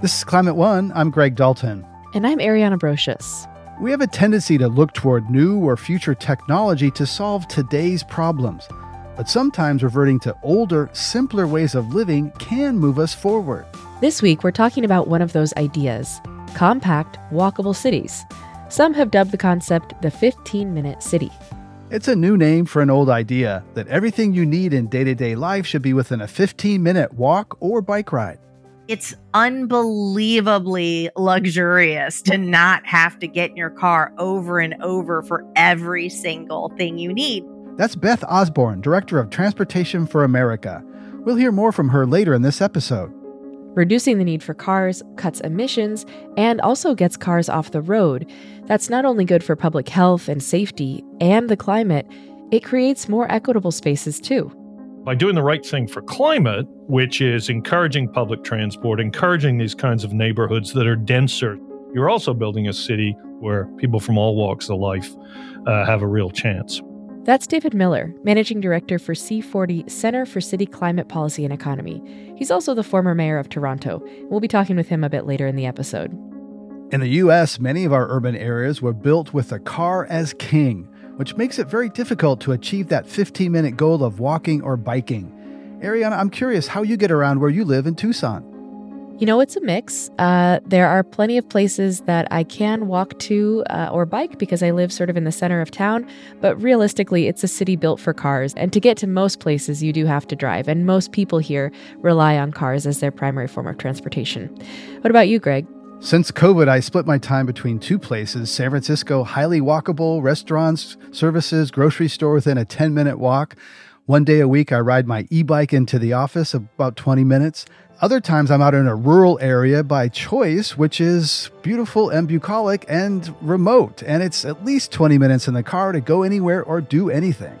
This is Climate One. I'm Greg Dalton. And I'm Ariana Brocious. We have a tendency to look toward new or future technology to solve today's problems. But sometimes reverting to older, simpler ways of living can move us forward. This week, we're talking about one of those ideas compact, walkable cities. Some have dubbed the concept the 15 minute city. It's a new name for an old idea that everything you need in day to day life should be within a 15 minute walk or bike ride. It's unbelievably luxurious to not have to get in your car over and over for every single thing you need. That's Beth Osborne, Director of Transportation for America. We'll hear more from her later in this episode. Reducing the need for cars cuts emissions and also gets cars off the road. That's not only good for public health and safety and the climate, it creates more equitable spaces too. By doing the right thing for climate, which is encouraging public transport, encouraging these kinds of neighborhoods that are denser, you're also building a city where people from all walks of life uh, have a real chance. That's David Miller, Managing Director for C40 Center for City Climate Policy and Economy. He's also the former mayor of Toronto. We'll be talking with him a bit later in the episode. In the U.S., many of our urban areas were built with the car as king, which makes it very difficult to achieve that 15 minute goal of walking or biking. Ariana, I'm curious how you get around where you live in Tucson. You know, it's a mix. Uh, there are plenty of places that I can walk to uh, or bike because I live sort of in the center of town. But realistically, it's a city built for cars. And to get to most places, you do have to drive. And most people here rely on cars as their primary form of transportation. What about you, Greg? Since COVID, I split my time between two places San Francisco, highly walkable restaurants, services, grocery store within a 10 minute walk. One day a week, I ride my e bike into the office, about 20 minutes. Other times I'm out in a rural area by choice, which is beautiful and bucolic and remote, and it's at least 20 minutes in the car to go anywhere or do anything.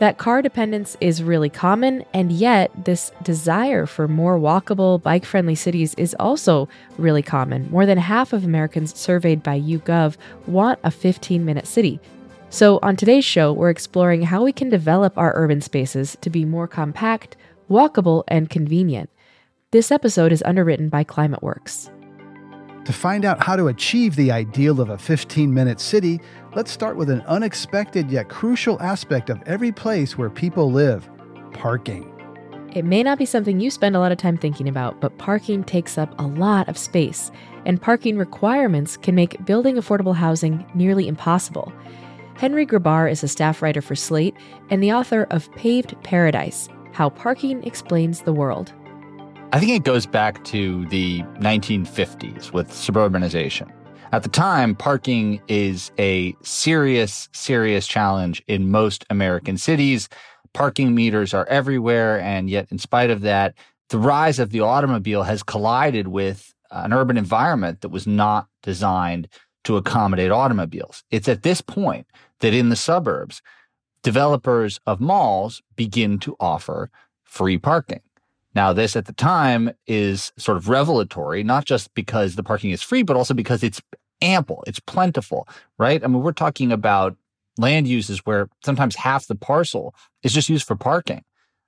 That car dependence is really common, and yet this desire for more walkable, bike friendly cities is also really common. More than half of Americans surveyed by YouGov want a 15 minute city. So, on today's show, we're exploring how we can develop our urban spaces to be more compact, walkable, and convenient. This episode is underwritten by ClimateWorks. To find out how to achieve the ideal of a 15 minute city, let's start with an unexpected yet crucial aspect of every place where people live parking. It may not be something you spend a lot of time thinking about, but parking takes up a lot of space, and parking requirements can make building affordable housing nearly impossible. Henry Grabar is a staff writer for Slate and the author of Paved Paradise How Parking Explains the World. I think it goes back to the 1950s with suburbanization. At the time, parking is a serious, serious challenge in most American cities. Parking meters are everywhere. And yet, in spite of that, the rise of the automobile has collided with an urban environment that was not designed to accommodate automobiles. It's at this point that in the suburbs, developers of malls begin to offer free parking. Now, this at the time is sort of revelatory, not just because the parking is free, but also because it's ample, it's plentiful, right? I mean, we're talking about land uses where sometimes half the parcel is just used for parking.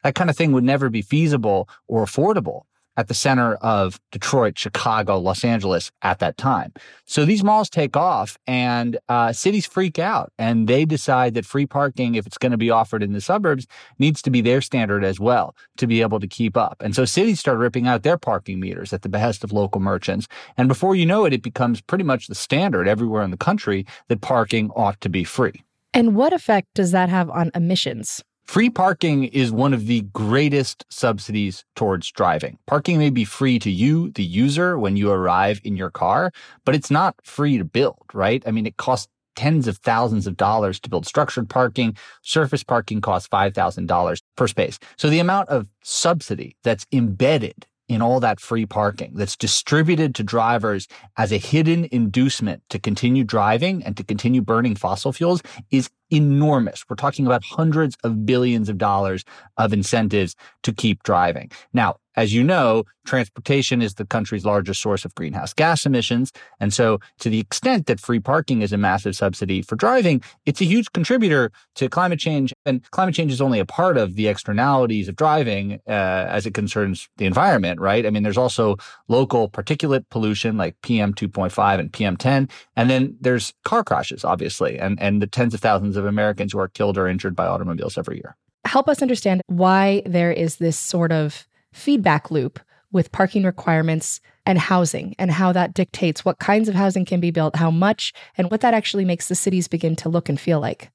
That kind of thing would never be feasible or affordable at the center of Detroit, Chicago, Los Angeles at that time. So these malls take off and uh, cities freak out and they decide that free parking, if it's going to be offered in the suburbs, needs to be their standard as well to be able to keep up. And so cities start ripping out their parking meters at the behest of local merchants. And before you know it, it becomes pretty much the standard everywhere in the country that parking ought to be free. And what effect does that have on emissions? Free parking is one of the greatest subsidies towards driving. Parking may be free to you, the user, when you arrive in your car, but it's not free to build, right? I mean, it costs tens of thousands of dollars to build structured parking. Surface parking costs $5,000 per space. So the amount of subsidy that's embedded in all that free parking that's distributed to drivers as a hidden inducement to continue driving and to continue burning fossil fuels is enormous. We're talking about hundreds of billions of dollars of incentives to keep driving. Now, as you know, transportation is the country's largest source of greenhouse gas emissions. And so, to the extent that free parking is a massive subsidy for driving, it's a huge contributor to climate change. And climate change is only a part of the externalities of driving uh, as it concerns the environment, right? I mean, there's also local particulate pollution like PM 2.5 and PM 10. And then there's car crashes, obviously, and, and the tens of thousands of Americans who are killed or injured by automobiles every year. Help us understand why there is this sort of feedback loop with parking requirements and housing and how that dictates what kinds of housing can be built, how much, and what that actually makes the cities begin to look and feel like.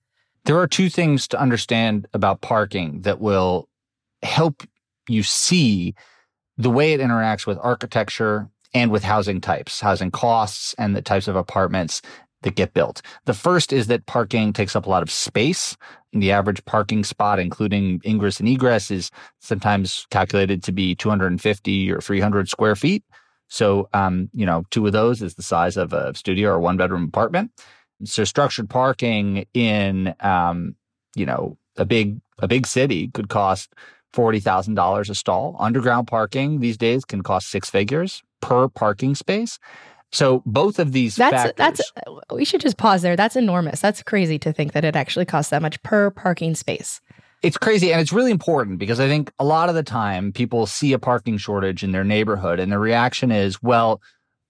There are two things to understand about parking that will help you see the way it interacts with architecture and with housing types, housing costs, and the types of apartments that get built. The first is that parking takes up a lot of space. The average parking spot, including ingress and egress, is sometimes calculated to be 250 or 300 square feet. So, um, you know, two of those is the size of a studio or one bedroom apartment. So, structured parking in, um, you know, a big a big city could cost forty thousand dollars a stall. Underground parking these days can cost six figures per parking space. So both of these that's factors, that's we should just pause there. That's enormous. That's crazy to think that it actually costs that much per parking space. It's crazy and it's really important because I think a lot of the time people see a parking shortage in their neighborhood and the reaction is, well,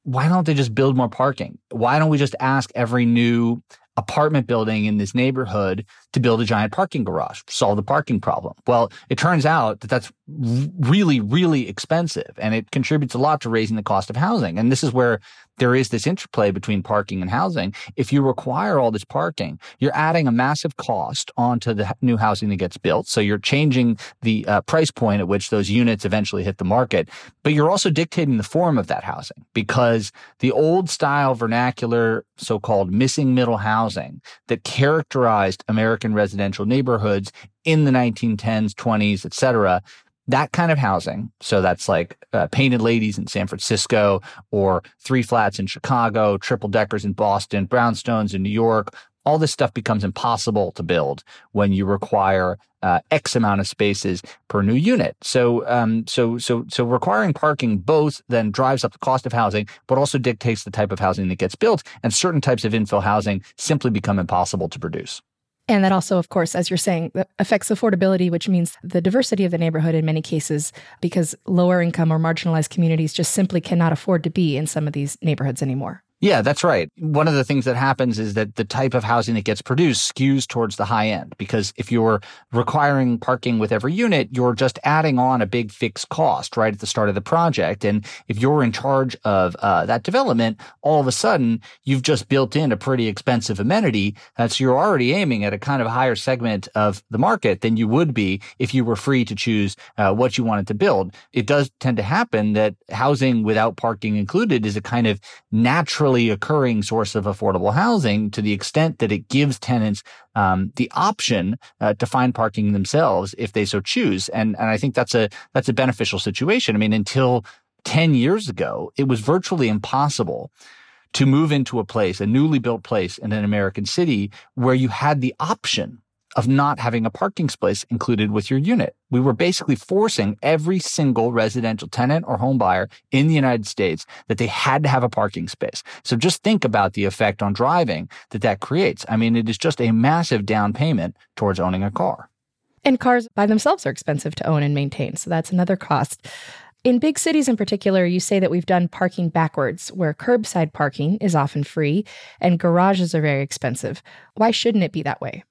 why don't they just build more parking? Why don't we just ask every new apartment building in this neighborhood to build a giant parking garage, solve the parking problem. Well, it turns out that that's really, really expensive and it contributes a lot to raising the cost of housing. And this is where there is this interplay between parking and housing. If you require all this parking, you're adding a massive cost onto the new housing that gets built. So you're changing the uh, price point at which those units eventually hit the market, but you're also dictating the form of that housing because the old style vernacular, so-called missing middle housing that characterized American residential neighborhoods in the 1910s, 20s, et cetera, that kind of housing. So that's like uh, painted ladies in San Francisco or three flats in Chicago, triple deckers in Boston, brownstones in New York. All this stuff becomes impossible to build when you require uh, X amount of spaces per new unit. So, um, so, so, so requiring parking both then drives up the cost of housing, but also dictates the type of housing that gets built. And certain types of infill housing simply become impossible to produce. And that also, of course, as you're saying, affects affordability, which means the diversity of the neighborhood in many cases, because lower income or marginalized communities just simply cannot afford to be in some of these neighborhoods anymore. Yeah, that's right. One of the things that happens is that the type of housing that gets produced skews towards the high end because if you're requiring parking with every unit, you're just adding on a big fixed cost right at the start of the project. And if you're in charge of uh, that development, all of a sudden you've just built in a pretty expensive amenity. Uh, so you're already aiming at a kind of higher segment of the market than you would be if you were free to choose uh, what you wanted to build. It does tend to happen that housing without parking included is a kind of natural naturally occurring source of affordable housing to the extent that it gives tenants um, the option uh, to find parking themselves if they so choose. And and I think that's a that's a beneficial situation. I mean, until ten years ago, it was virtually impossible to move into a place, a newly built place in an American city where you had the option of not having a parking space included with your unit. We were basically forcing every single residential tenant or home buyer in the United States that they had to have a parking space. So just think about the effect on driving that that creates. I mean, it is just a massive down payment towards owning a car. And cars by themselves are expensive to own and maintain. So that's another cost. In big cities in particular, you say that we've done parking backwards, where curbside parking is often free and garages are very expensive. Why shouldn't it be that way?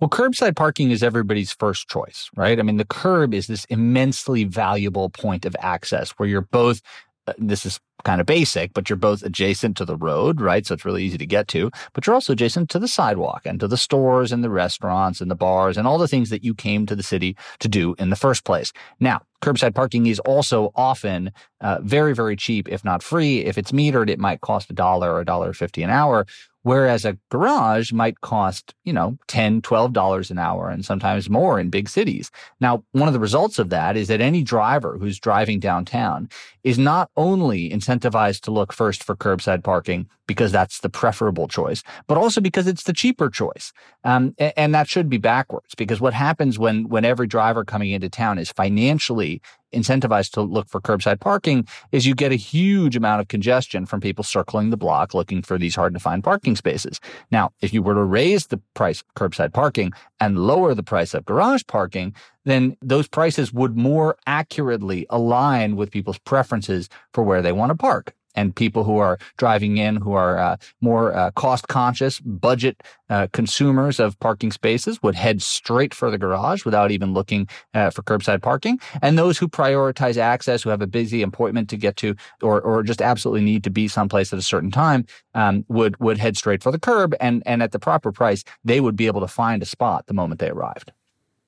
Well, curbside parking is everybody's first choice, right? I mean, the curb is this immensely valuable point of access where you're both, uh, this is kind of basic, but you're both adjacent to the road, right? So it's really easy to get to, but you're also adjacent to the sidewalk and to the stores and the restaurants and the bars and all the things that you came to the city to do in the first place. Now, curbside parking is also often uh, very, very cheap, if not free. If it's metered, it might cost a dollar or a dollar fifty an hour, Whereas a garage might cost, you know, $10, $12 an hour and sometimes more in big cities. Now, one of the results of that is that any driver who's driving downtown is not only incentivized to look first for curbside parking because that's the preferable choice, but also because it's the cheaper choice. Um, and, and that should be backwards because what happens when when every driver coming into town is financially incentivized to look for curbside parking is you get a huge amount of congestion from people circling the block looking for these hard to find parking spaces. Now, if you were to raise the price of curbside parking and lower the price of garage parking, then those prices would more accurately align with people's preferences for where they want to park and people who are driving in who are uh, more uh, cost conscious, budget uh, consumers of parking spaces would head straight for the garage without even looking uh, for curbside parking. And those who prioritize access, who have a busy appointment to get to, or or just absolutely need to be someplace at a certain time, um, would would head straight for the curb. And and at the proper price, they would be able to find a spot the moment they arrived.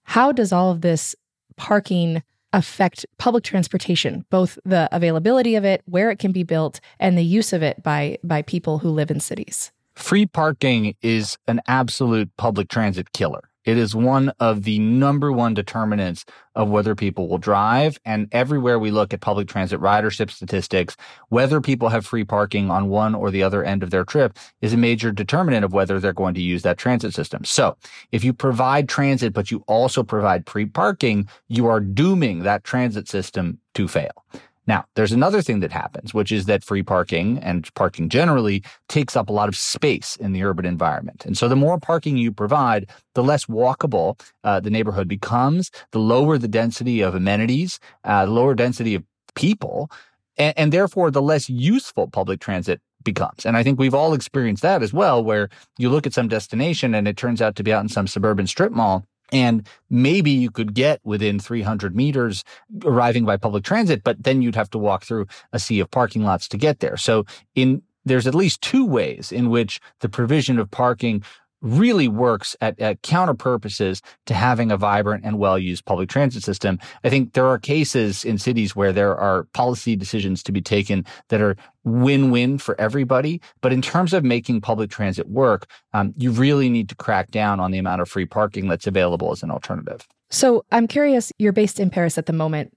How does all of this parking affect public transportation, both the availability of it, where it can be built, and the use of it by by people who live in cities. Free parking is an absolute public transit killer. It is one of the number one determinants of whether people will drive. And everywhere we look at public transit ridership statistics, whether people have free parking on one or the other end of their trip is a major determinant of whether they're going to use that transit system. So if you provide transit, but you also provide free parking, you are dooming that transit system to fail. Now, there's another thing that happens, which is that free parking and parking generally takes up a lot of space in the urban environment. And so the more parking you provide, the less walkable uh, the neighborhood becomes, the lower the density of amenities, uh, the lower density of people, and, and therefore the less useful public transit becomes. And I think we've all experienced that as well, where you look at some destination and it turns out to be out in some suburban strip mall and maybe you could get within 300 meters arriving by public transit, but then you'd have to walk through a sea of parking lots to get there. So in there's at least two ways in which the provision of parking really works at, at counter purposes to having a vibrant and well used public transit system. I think there are cases in cities where there are policy decisions to be taken that are win win for everybody. But in terms of making public transit work, um, you really need to crack down on the amount of free parking that's available as an alternative. So I'm curious, you're based in Paris at the moment.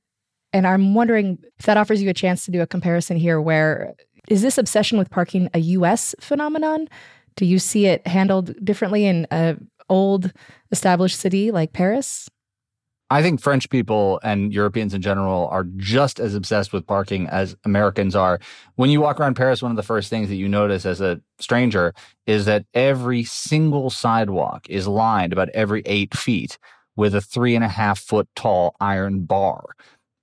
And I'm wondering if that offers you a chance to do a comparison here where is this obsession with parking a US phenomenon? Do you see it handled differently in a old established city like Paris? I think French people and Europeans in general are just as obsessed with parking as Americans are. When you walk around Paris, one of the first things that you notice as a stranger is that every single sidewalk is lined about every eight feet with a three and a half foot tall iron bar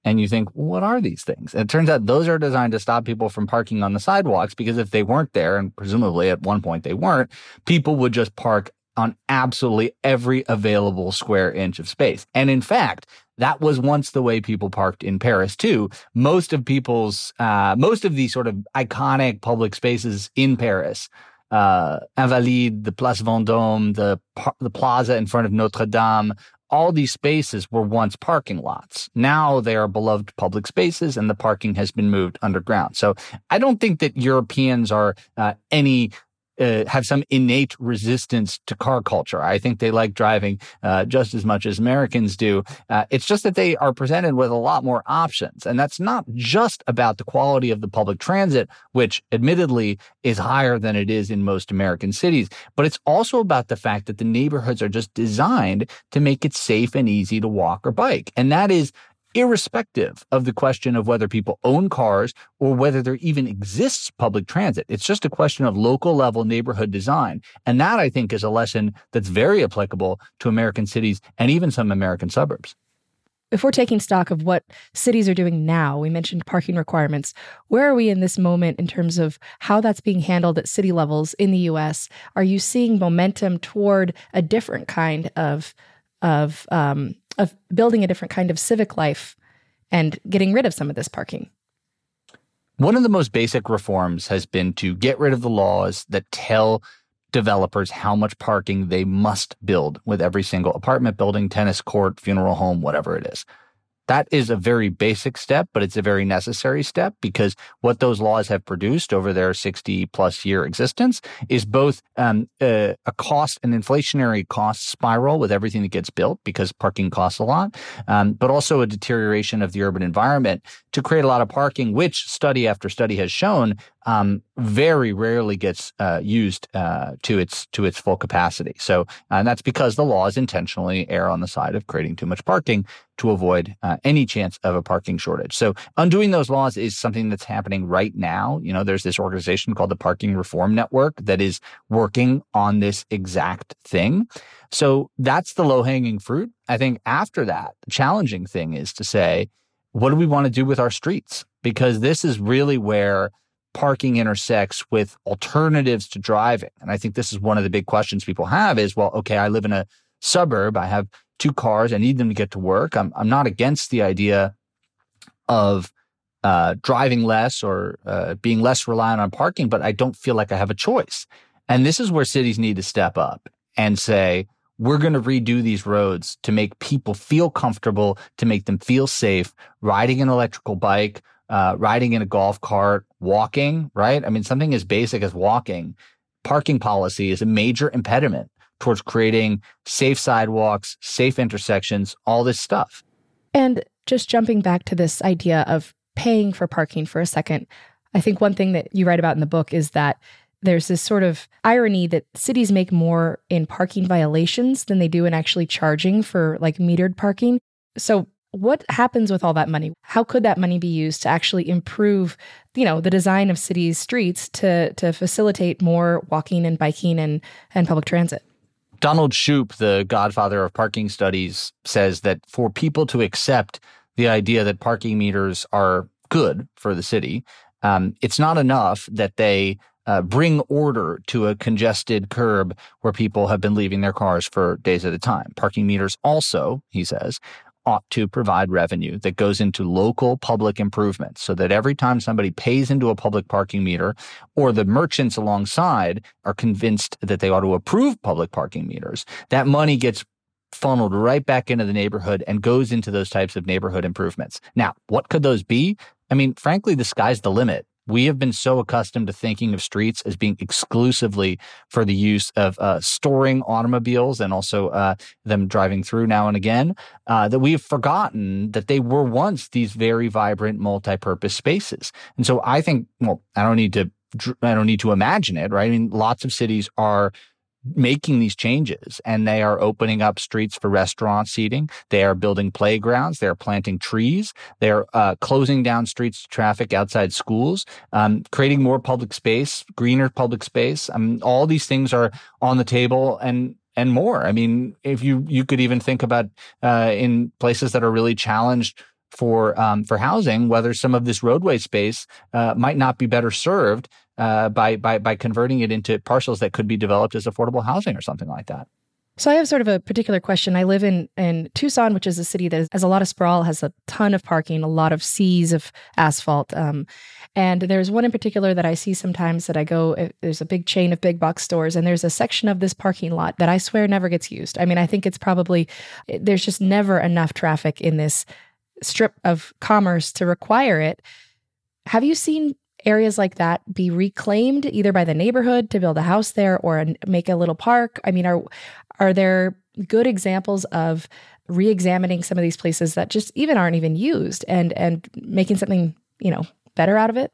and you think, what are these things? And it turns out those are designed to stop people from parking on the sidewalks because if they weren't there, and presumably at one point they weren't, people would just park on absolutely every available square inch of space. And in fact, that was once the way people parked in Paris too. Most of people's, uh, most of these sort of iconic public spaces in Paris, uh, Invalides, the Place Vendôme, the the plaza in front of Notre Dame, all these spaces were once parking lots. Now they are beloved public spaces and the parking has been moved underground. So I don't think that Europeans are uh, any uh, have some innate resistance to car culture. I think they like driving uh, just as much as Americans do. Uh, it's just that they are presented with a lot more options. And that's not just about the quality of the public transit, which admittedly is higher than it is in most American cities, but it's also about the fact that the neighborhoods are just designed to make it safe and easy to walk or bike. And that is irrespective of the question of whether people own cars or whether there even exists public transit. It's just a question of local level neighborhood design. And that I think is a lesson that's very applicable to American cities and even some American suburbs. If we're taking stock of what cities are doing now, we mentioned parking requirements. Where are we in this moment in terms of how that's being handled at city levels in the US? Are you seeing momentum toward a different kind of of um, of building a different kind of civic life and getting rid of some of this parking. One of the most basic reforms has been to get rid of the laws that tell developers how much parking they must build with every single apartment building, tennis court, funeral home, whatever it is. That is a very basic step, but it's a very necessary step because what those laws have produced over their 60 plus year existence is both um, a, a, cost, an inflationary cost spiral with everything that gets built because parking costs a lot, um, but also a deterioration of the urban environment to create a lot of parking, which study after study has shown um, very rarely gets uh, used uh, to its to its full capacity. So, and that's because the laws intentionally err on the side of creating too much parking to avoid uh, any chance of a parking shortage. So, undoing those laws is something that's happening right now. You know, there's this organization called the Parking Reform Network that is working on this exact thing. So, that's the low hanging fruit. I think after that, the challenging thing is to say, what do we want to do with our streets? Because this is really where parking intersects with alternatives to driving. And I think this is one of the big questions people have is, well, okay, I live in a suburb. I have two cars. I need them to get to work. I'm, I'm not against the idea of uh, driving less or uh, being less reliant on parking, but I don't feel like I have a choice. And this is where cities need to step up and say, we're going to redo these roads to make people feel comfortable, to make them feel safe, riding an electrical bike, uh, riding in a golf cart, walking, right? I mean, something as basic as walking, parking policy is a major impediment towards creating safe sidewalks, safe intersections, all this stuff. And just jumping back to this idea of paying for parking for a second, I think one thing that you write about in the book is that there's this sort of irony that cities make more in parking violations than they do in actually charging for like metered parking. So what happens with all that money? How could that money be used to actually improve, you know, the design of cities' streets to to facilitate more walking and biking and and public transit? Donald Shoup, the godfather of parking studies, says that for people to accept the idea that parking meters are good for the city, um, it's not enough that they uh, bring order to a congested curb where people have been leaving their cars for days at a time. Parking meters also, he says, ought to provide revenue that goes into local public improvements so that every time somebody pays into a public parking meter or the merchants alongside are convinced that they ought to approve public parking meters, that money gets funneled right back into the neighborhood and goes into those types of neighborhood improvements. Now, what could those be? I mean, frankly, the sky's the limit. We have been so accustomed to thinking of streets as being exclusively for the use of uh, storing automobiles and also uh, them driving through now and again uh, that we have forgotten that they were once these very vibrant multi-purpose spaces. And so I think, well, I don't need to I don't need to imagine it, right? I mean, lots of cities are making these changes and they are opening up streets for restaurant seating. They are building playgrounds. They are planting trees. They are uh, closing down streets to traffic outside schools, um, creating more public space, greener public space. Um, all these things are on the table and and more. I mean, if you you could even think about uh, in places that are really challenged for um, for housing, whether some of this roadway space uh, might not be better served uh, by by by converting it into parcels that could be developed as affordable housing or something like that. So I have sort of a particular question. I live in in Tucson, which is a city that has a lot of sprawl, has a ton of parking, a lot of seas of asphalt. Um, and there's one in particular that I see sometimes that I go. Eh, there's a big chain of big box stores, and there's a section of this parking lot that I swear never gets used. I mean, I think it's probably eh, there's just never enough traffic in this strip of commerce to require it. Have you seen areas like that be reclaimed either by the neighborhood to build a house there or make a little park? I mean, are are there good examples of re-examining some of these places that just even aren't even used and and making something, you know, better out of it?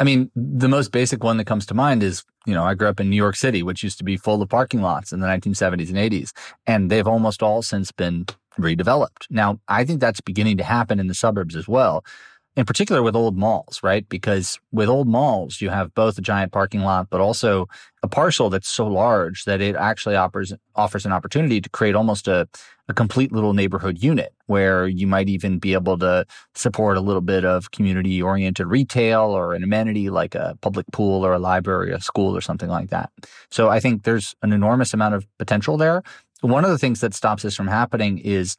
I mean, the most basic one that comes to mind is, you know, I grew up in New York City, which used to be full of parking lots in the 1970s and 80s, and they've almost all since been redeveloped. Now, I think that's beginning to happen in the suburbs as well in particular with old malls, right? Because with old malls, you have both a giant parking lot, but also a parcel that's so large that it actually offers offers an opportunity to create almost a, a complete little neighborhood unit where you might even be able to support a little bit of community oriented retail or an amenity like a public pool or a library, a school or something like that. So I think there's an enormous amount of potential there. One of the things that stops this from happening is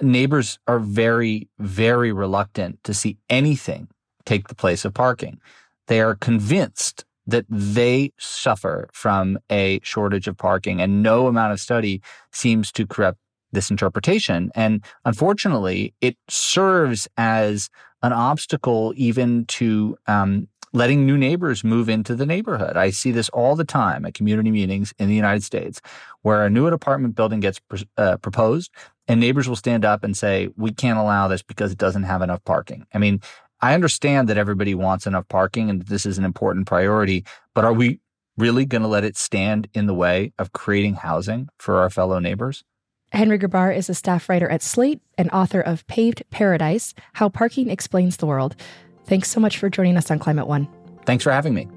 neighbors are very, very reluctant to see anything take the place of parking. They are convinced that they suffer from a shortage of parking, and no amount of study seems to correct this interpretation. And unfortunately, it serves as an obstacle even to um, letting new neighbors move into the neighborhood. I see this all the time at community meetings in the United States where a new apartment building gets uh, proposed and neighbors will stand up and say, we can't allow this because it doesn't have enough parking. I mean, I understand that everybody wants enough parking and this is an important priority, but are we really going to let it stand in the way of creating housing for our fellow neighbors? Henry Grabar is a staff writer at Slate and author of Paved Paradise How Parking Explains the World. Thanks so much for joining us on Climate One. Thanks for having me.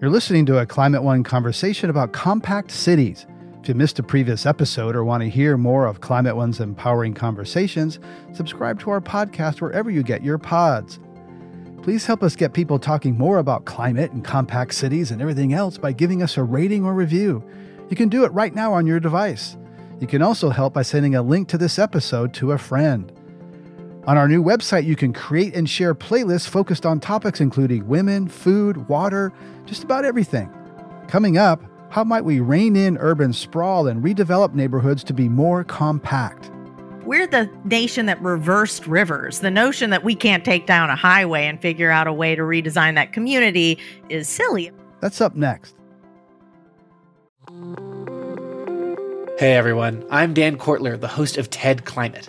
You're listening to a Climate One conversation about compact cities. If you missed a previous episode or want to hear more of Climate One's empowering conversations, subscribe to our podcast wherever you get your pods. Please help us get people talking more about climate and compact cities and everything else by giving us a rating or review. You can do it right now on your device. You can also help by sending a link to this episode to a friend. On our new website, you can create and share playlists focused on topics including women, food, water, just about everything. Coming up, how might we rein in urban sprawl and redevelop neighborhoods to be more compact? We're the nation that reversed rivers. The notion that we can't take down a highway and figure out a way to redesign that community is silly. That's up next. Hey everyone, I'm Dan Kwartler, the host of TED Climate.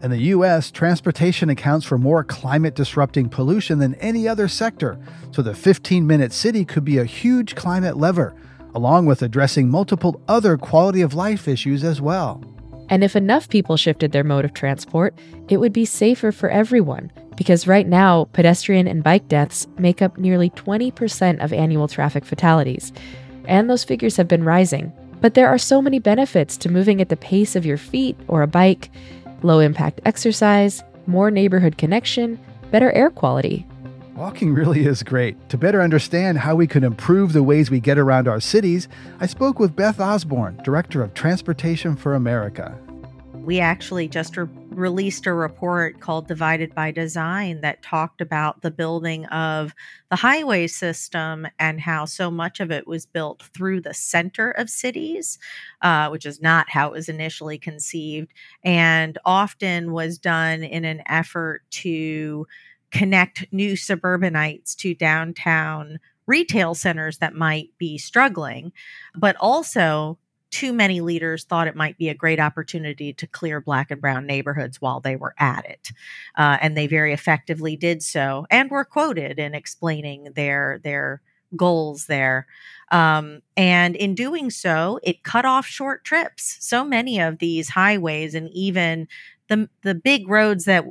In the US, transportation accounts for more climate disrupting pollution than any other sector, so the 15 minute city could be a huge climate lever, along with addressing multiple other quality of life issues as well. And if enough people shifted their mode of transport, it would be safer for everyone. Because right now, pedestrian and bike deaths make up nearly 20% of annual traffic fatalities. And those figures have been rising. But there are so many benefits to moving at the pace of your feet or a bike low impact exercise, more neighborhood connection, better air quality. Walking really is great. To better understand how we can improve the ways we get around our cities, I spoke with Beth Osborne, Director of Transportation for America. We actually just re- released a report called Divided by Design that talked about the building of the highway system and how so much of it was built through the center of cities, uh, which is not how it was initially conceived, and often was done in an effort to connect new suburbanites to downtown retail centers that might be struggling, but also too many leaders thought it might be a great opportunity to clear black and brown neighborhoods while they were at it. Uh, and they very effectively did so and were quoted in explaining their, their goals there. Um, and in doing so, it cut off short trips. So many of these highways and even the, the big roads that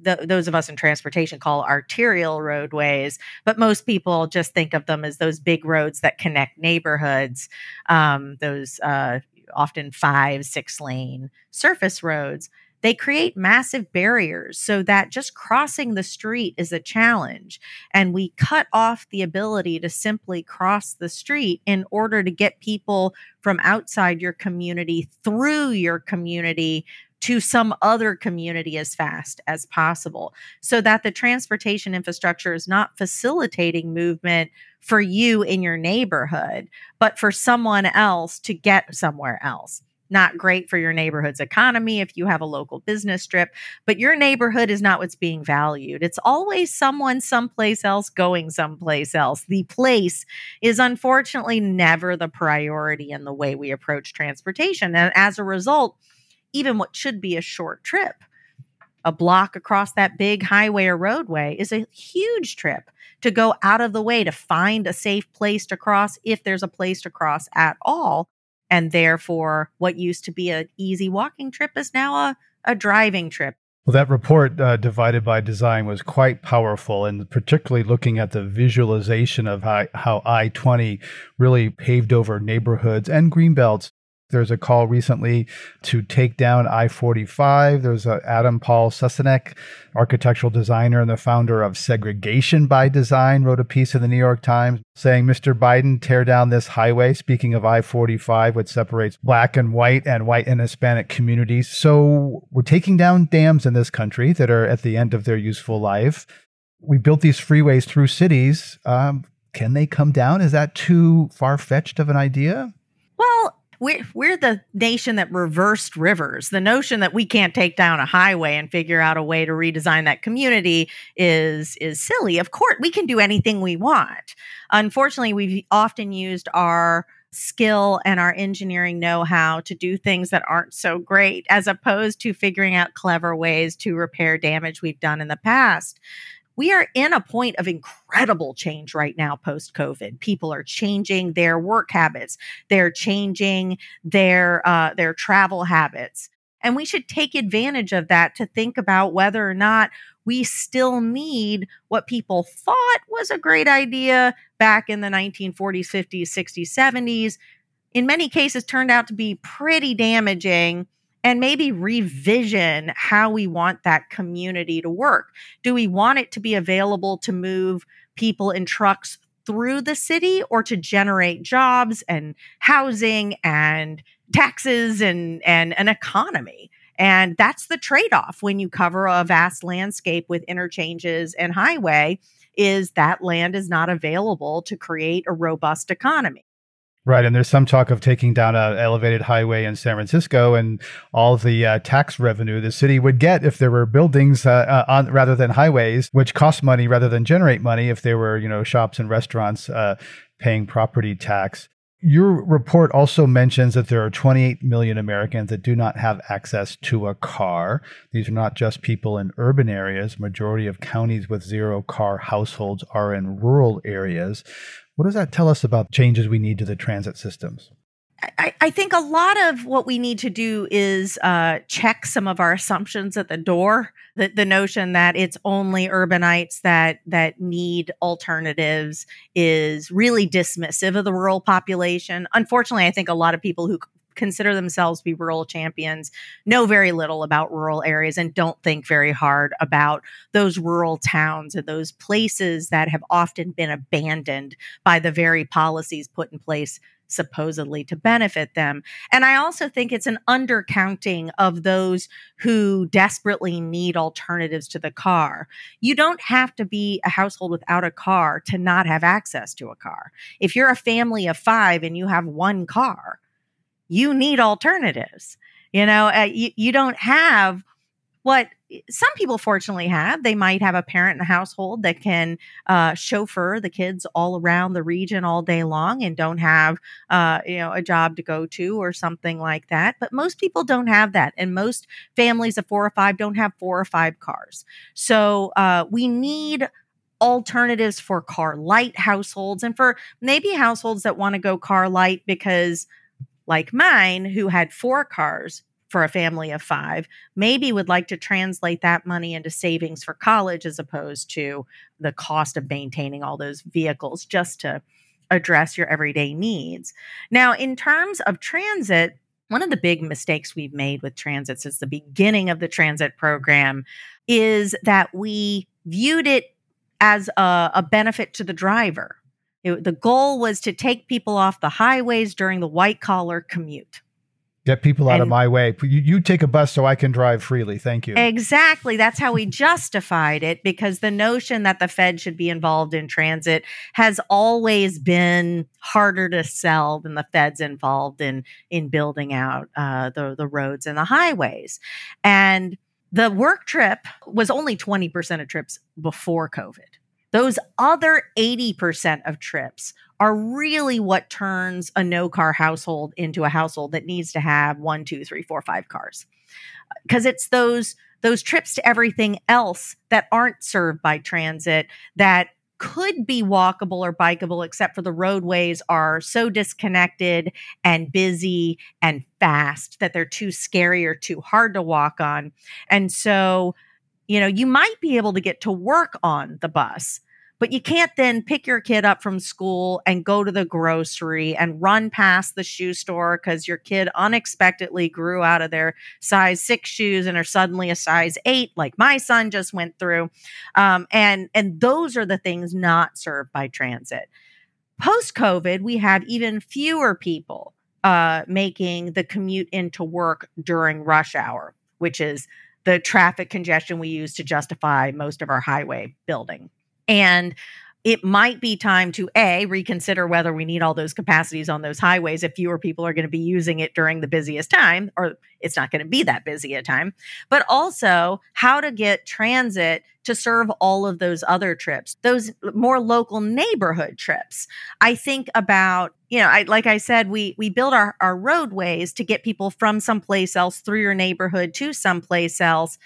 the, those of us in transportation call arterial roadways, but most people just think of them as those big roads that connect neighborhoods, um, those uh, often five, six lane surface roads. They create massive barriers so that just crossing the street is a challenge. And we cut off the ability to simply cross the street in order to get people from outside your community through your community to some other community as fast as possible so that the transportation infrastructure is not facilitating movement for you in your neighborhood, but for someone else to get somewhere else. Not great for your neighborhood's economy if you have a local business strip, but your neighborhood is not what's being valued. It's always someone someplace else going someplace else. The place is unfortunately never the priority in the way we approach transportation. And as a result, even what should be a short trip. A block across that big highway or roadway is a huge trip to go out of the way to find a safe place to cross if there's a place to cross at all. And therefore, what used to be an easy walking trip is now a, a driving trip. Well, that report, uh, Divided by Design, was quite powerful, and particularly looking at the visualization of how, how I 20 really paved over neighborhoods and greenbelts there's a call recently to take down I 45. There's a Adam Paul Susaneck, architectural designer and the founder of Segregation by Design, wrote a piece in the New York Times saying, Mr. Biden, tear down this highway. Speaking of I 45, which separates black and white and white and Hispanic communities. So we're taking down dams in this country that are at the end of their useful life. We built these freeways through cities. Um, can they come down? Is that too far fetched of an idea? We're, we're the nation that reversed rivers. The notion that we can't take down a highway and figure out a way to redesign that community is is silly. Of course, we can do anything we want. Unfortunately, we've often used our skill and our engineering know how to do things that aren't so great, as opposed to figuring out clever ways to repair damage we've done in the past. We are in a point of incredible change right now post COVID. People are changing their work habits, they're changing their uh, their travel habits. And we should take advantage of that to think about whether or not we still need what people thought was a great idea back in the 1940s, 50s, 60s, 70s. In many cases, turned out to be pretty damaging and maybe revision how we want that community to work. Do we want it to be available to move people in trucks through the city or to generate jobs and housing and taxes and, and an economy? And that's the trade off when you cover a vast landscape with interchanges and highway is that land is not available to create a robust economy. Right, and there's some talk of taking down an elevated highway in San Francisco, and all the uh, tax revenue the city would get if there were buildings uh, uh, on rather than highways, which cost money rather than generate money. If there were, you know, shops and restaurants uh, paying property tax. Your report also mentions that there are 28 million Americans that do not have access to a car. These are not just people in urban areas. Majority of counties with zero car households are in rural areas. What does that tell us about changes we need to the transit systems? I, I, think a lot of what we need to do is uh, check some of our assumptions at the door. The, the notion that it's only urbanites that that need alternatives is really dismissive of the rural population. Unfortunately, I think a lot of people who consider themselves to be rural champions know very little about rural areas and don't think very hard about those rural towns and those places that have often been abandoned by the very policies put in place supposedly to benefit them. And I also think it's an undercounting of those who desperately need alternatives to the car. You don't have to be a household without a car to not have access to a car. If you're a family of five and you have one car, you need alternatives. You know, uh, you, you don't have what some people fortunately have. They might have a parent in the household that can uh, chauffeur the kids all around the region all day long and don't have, uh, you know, a job to go to or something like that. But most people don't have that, and most families of four or five don't have four or five cars. So uh, we need alternatives for car light households and for maybe households that want to go car light because like mine, who had four cars for a family of five, maybe would like to translate that money into savings for college as opposed to the cost of maintaining all those vehicles just to address your everyday needs. Now, in terms of transit, one of the big mistakes we've made with transit since the beginning of the transit program is that we viewed it as a, a benefit to the driver. It, the goal was to take people off the highways during the white collar commute. Get people out and, of my way. You, you take a bus so I can drive freely. Thank you. Exactly. That's how we justified it because the notion that the Fed should be involved in transit has always been harder to sell than the Fed's involved in in building out uh, the the roads and the highways. And the work trip was only 20% of trips before COVID. Those other 80% of trips are really what turns a no car household into a household that needs to have one, two, three, four, five cars. Uh, because it's those those trips to everything else that aren't served by transit that could be walkable or bikeable, except for the roadways are so disconnected and busy and fast that they're too scary or too hard to walk on. And so you know, you might be able to get to work on the bus, but you can't then pick your kid up from school and go to the grocery and run past the shoe store because your kid unexpectedly grew out of their size six shoes and are suddenly a size eight, like my son just went through. Um, and and those are the things not served by transit. Post COVID, we have even fewer people uh, making the commute into work during rush hour, which is the traffic congestion we use to justify most of our highway building. And it might be time to a reconsider whether we need all those capacities on those highways if fewer people are going to be using it during the busiest time or it's not going to be that busy a time but also how to get transit to serve all of those other trips those more local neighborhood trips. I think about you know I, like i said we we build our, our roadways to get people from someplace else through your neighborhood to someplace else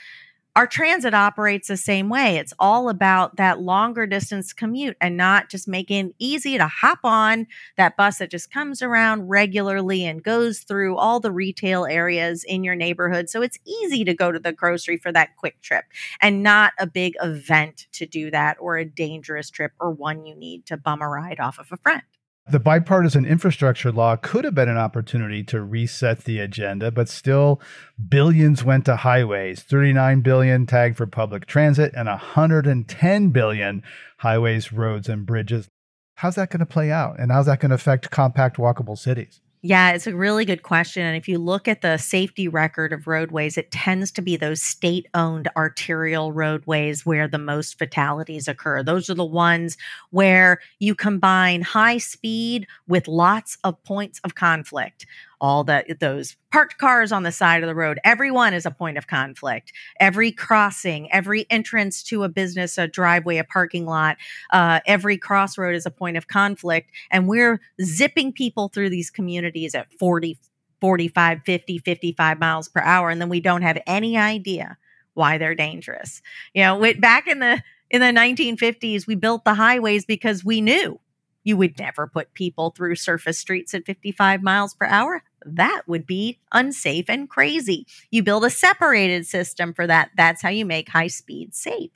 our transit operates the same way. It's all about that longer distance commute and not just making it easy to hop on that bus that just comes around regularly and goes through all the retail areas in your neighborhood. So it's easy to go to the grocery for that quick trip and not a big event to do that or a dangerous trip or one you need to bum a ride off of a friend. The bipartisan infrastructure law could have been an opportunity to reset the agenda, but still billions went to highways, 39 billion tagged for public transit and 110 billion highways, roads and bridges. How's that going to play out and how's that going to affect compact walkable cities? Yeah, it's a really good question. And if you look at the safety record of roadways, it tends to be those state owned arterial roadways where the most fatalities occur. Those are the ones where you combine high speed with lots of points of conflict all the those parked cars on the side of the road. Everyone is a point of conflict. Every crossing every entrance to a business a driveway a parking lot uh, every crossroad is a point of conflict. And we're zipping people through these communities at 40 45 50 55 miles per hour. And then we don't have any idea why they're dangerous. You know back in the in the 1950s we built the highways because we knew you would never put people through surface streets at 55 miles per hour that would be unsafe and crazy. You build a separated system for that. That's how you make high speed safe.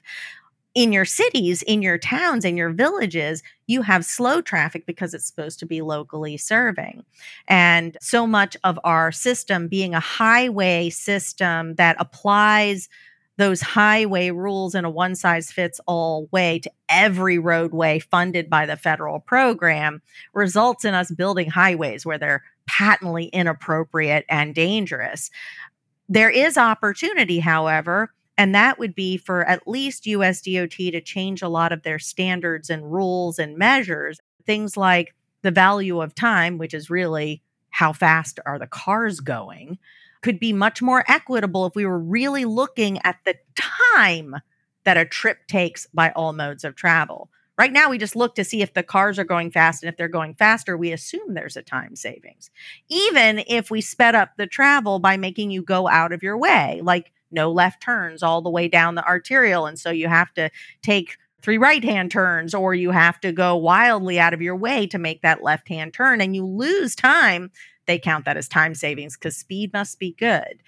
In your cities, in your towns, in your villages, you have slow traffic because it's supposed to be locally serving. And so much of our system being a highway system that applies those highway rules in a one size fits all way to every roadway funded by the federal program results in us building highways where they're patently inappropriate and dangerous. There is opportunity, however, and that would be for at least USDOT to change a lot of their standards and rules and measures. Things like the value of time, which is really how fast are the cars going, could be much more equitable if we were really looking at the time that a trip takes by all modes of travel. Right now, we just look to see if the cars are going fast. And if they're going faster, we assume there's a time savings. Even if we sped up the travel by making you go out of your way, like no left turns all the way down the arterial. And so you have to take three right hand turns, or you have to go wildly out of your way to make that left hand turn and you lose time. They count that as time savings because speed must be good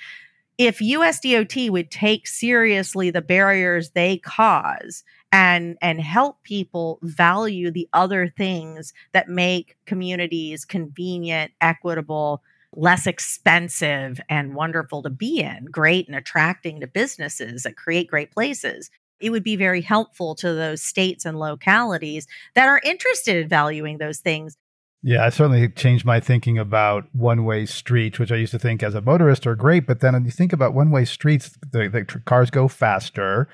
if USDOT would take seriously the barriers they cause and and help people value the other things that make communities convenient, equitable, less expensive and wonderful to be in, great and attracting to businesses that create great places. It would be very helpful to those states and localities that are interested in valuing those things yeah, I certainly changed my thinking about one way streets, which I used to think as a motorist are great. But then when you think about one way streets, the, the cars go faster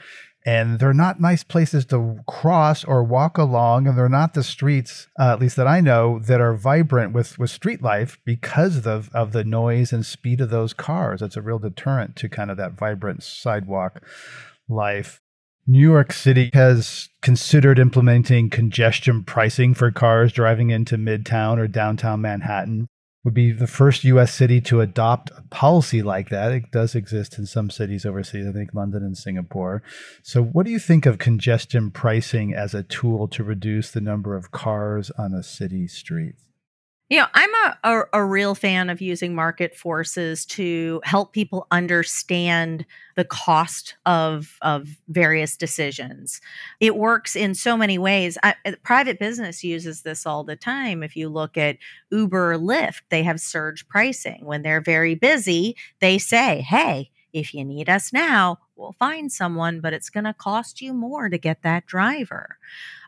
and they're not nice places to cross or walk along. And they're not the streets, uh, at least that I know, that are vibrant with, with street life because of, of the noise and speed of those cars. It's a real deterrent to kind of that vibrant sidewalk life. New York City has considered implementing congestion pricing for cars driving into Midtown or downtown Manhattan. Would be the first US city to adopt a policy like that. It does exist in some cities overseas, I think London and Singapore. So, what do you think of congestion pricing as a tool to reduce the number of cars on a city street? You know, I'm a, a, a, real fan of using market forces to help people understand the cost of, of various decisions. It works in so many ways. I, uh, private business uses this all the time. If you look at Uber Lyft, they have surge pricing. When they're very busy, they say, hey, if you need us now, we'll find someone, but it's going to cost you more to get that driver.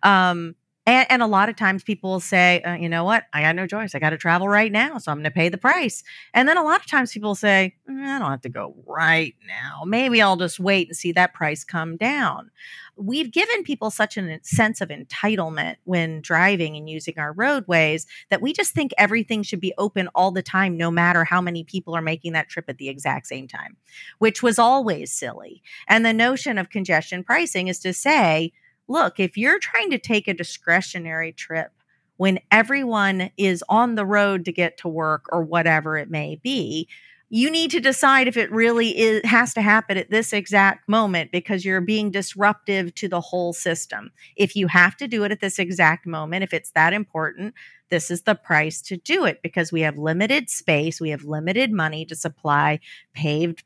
Um, And, and a lot of times people will say, uh, you know what? I got no choice. I got to travel right now. So I'm going to pay the price. And then a lot of times people say, mm, I don't have to go right now. Maybe I'll just wait and see that price come down. We've given people such a sense of entitlement when driving and using our roadways that we just think everything should be open all the time, no matter how many people are making that trip at the exact same time, which was always silly. And the notion of congestion pricing is to say, look, if you're trying to take a discretionary trip when everyone is on the road to get to work or whatever it may be, you need to decide if it really is, has to happen at this exact moment because you're being disruptive to the whole system. If you have to do it at this exact moment, if it's that important, this is the price to do it because we have limited space, we have limited money to supply paved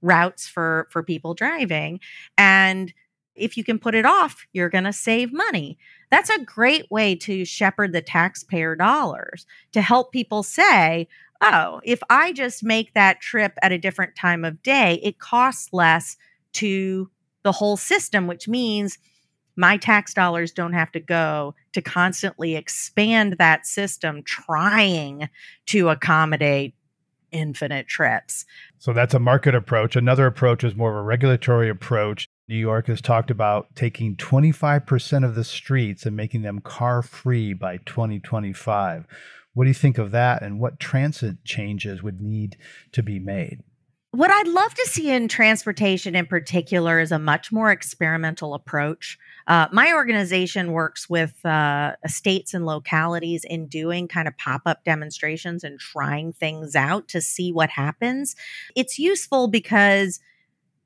routes for for people driving and if you can put it off, you're going to save money. That's a great way to shepherd the taxpayer dollars to help people say, oh, if I just make that trip at a different time of day, it costs less to the whole system, which means my tax dollars don't have to go to constantly expand that system trying to accommodate infinite trips. So that's a market approach. Another approach is more of a regulatory approach. New York has talked about taking 25% of the streets and making them car free by 2025. What do you think of that and what transit changes would need to be made? What I'd love to see in transportation in particular is a much more experimental approach. Uh, my organization works with uh, states and localities in doing kind of pop up demonstrations and trying things out to see what happens. It's useful because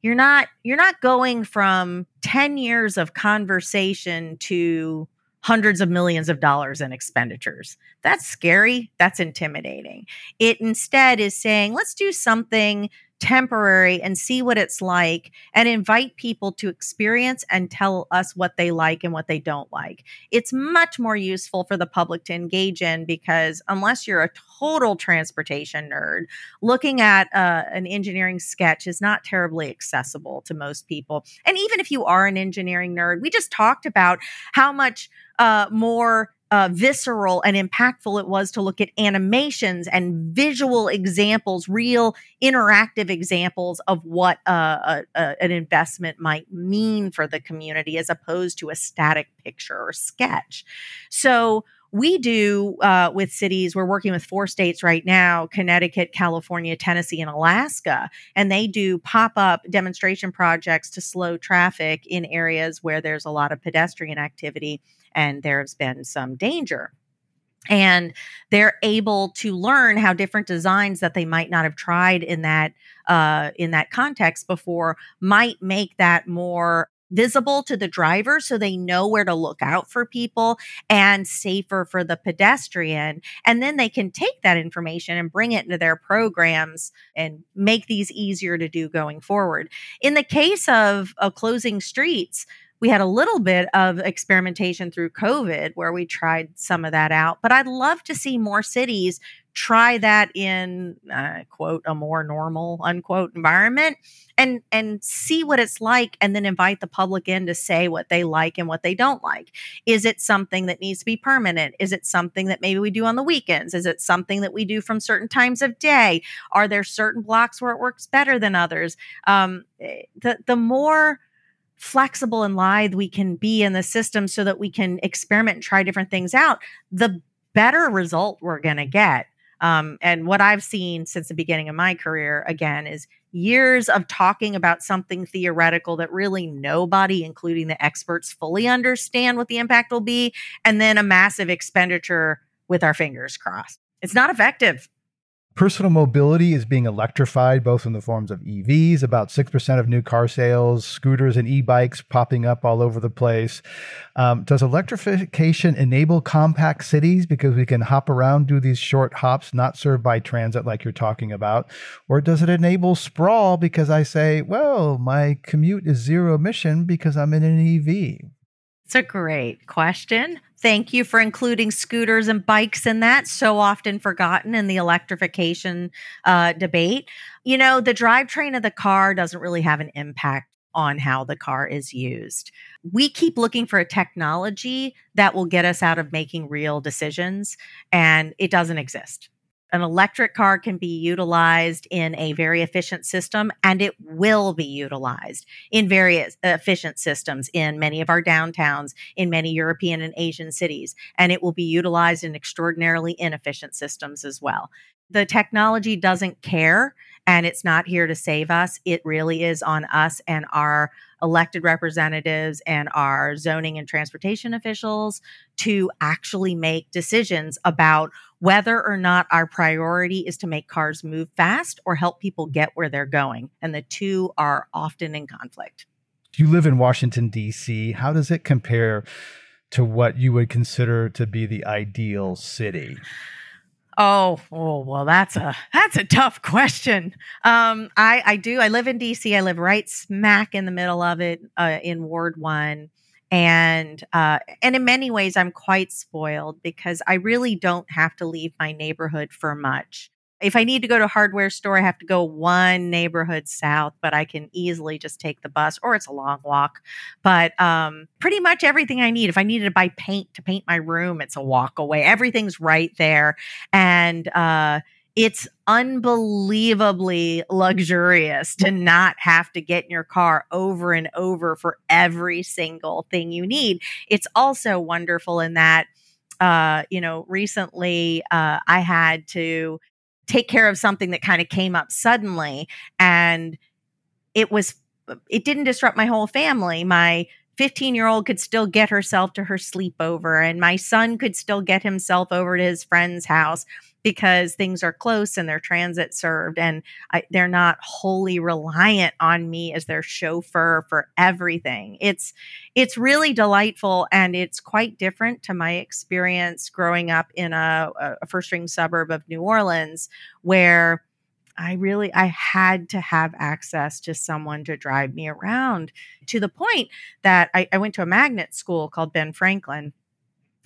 you're not you're not going from 10 years of conversation to hundreds of millions of dollars in expenditures. That's scary. That's intimidating. It instead is saying, let's do something temporary and see what it's like and invite people to experience and tell us what they like and what they don't like. It's much more useful for the public to engage in because unless you're a total transportation nerd, looking at uh, an engineering sketch is not terribly accessible to most people. And even if you are an engineering nerd, we just talked about how much uh, more uh, visceral and impactful it was to look at animations and visual examples, real interactive examples of what uh, a, a, an investment might mean for the community as opposed to a static picture or sketch. So, we do uh, with cities, we're working with four states right now Connecticut, California, Tennessee, and Alaska. And they do pop up demonstration projects to slow traffic in areas where there's a lot of pedestrian activity and there's been some danger. And they're able to learn how different designs that they might not have tried in that uh, in that context before might make that more visible to the driver so they know where to look out for people and safer for the pedestrian. And then they can take that information and bring it into their programs and make these easier to do going forward. In the case of, of closing streets we had a little bit of experimentation through COVID where we tried some of that out. But I'd love to see more cities try that in uh, quote a more normal unquote environment and and see what it's like and then invite the public in to say what they like and what they don't like. Is it something that needs to be permanent? Is it something that maybe we do on the weekends? Is it something that we do from certain times of day? Are there certain blocks where it works better than others? Um, eh, the the more flexible and lithe we can be in the system so that we can experiment and try different things out, the better result we're going to get. Um, and what I've seen since the beginning of my career, again, is years of talking about something theoretical that really nobody, including the experts, fully understand what the impact will be, and then a massive expenditure with our fingers crossed. It's not effective. Personal mobility is being electrified both in the forms of EVs, about 6% of new car sales, scooters and e bikes popping up all over the place. Um, does electrification enable compact cities because we can hop around, do these short hops not served by transit like you're talking about? Or does it enable sprawl because I say, well, my commute is zero emission because I'm in an EV? It's a great question. Thank you for including scooters and bikes in that, so often forgotten in the electrification uh, debate. You know, the drivetrain of the car doesn't really have an impact on how the car is used. We keep looking for a technology that will get us out of making real decisions, and it doesn't exist. An electric car can be utilized in a very efficient system, and it will be utilized in various efficient systems in many of our downtowns, in many European and Asian cities, and it will be utilized in extraordinarily inefficient systems as well. The technology doesn't care and it's not here to save us. It really is on us and our elected representatives and our zoning and transportation officials to actually make decisions about whether or not our priority is to make cars move fast or help people get where they're going. And the two are often in conflict. You live in Washington, D.C. How does it compare to what you would consider to be the ideal city? Oh, oh, well, that's a that's a tough question. Um, I I do. I live in DC. I live right smack in the middle of it, uh, in Ward One, and uh, and in many ways, I'm quite spoiled because I really don't have to leave my neighborhood for much if I need to go to a hardware store, I have to go one neighborhood south, but I can easily just take the bus or it's a long walk. But um, pretty much everything I need. If I needed to buy paint to paint my room, it's a walk away. Everything's right there. And uh, it's unbelievably luxurious to not have to get in your car over and over for every single thing you need. It's also wonderful in that. Uh, you know, recently uh, I had to take care of something that kind of came up suddenly and it was it didn't disrupt my whole family my 15 year old could still get herself to her sleepover and my son could still get himself over to his friend's house because things are close and they're transit served and I, they're not wholly reliant on me as their chauffeur for everything. It's it's really delightful and it's quite different to my experience growing up in a, a first ring suburb of new orleans where I really I had to have access to someone to drive me around to the point that I, I went to a magnet school called Ben Franklin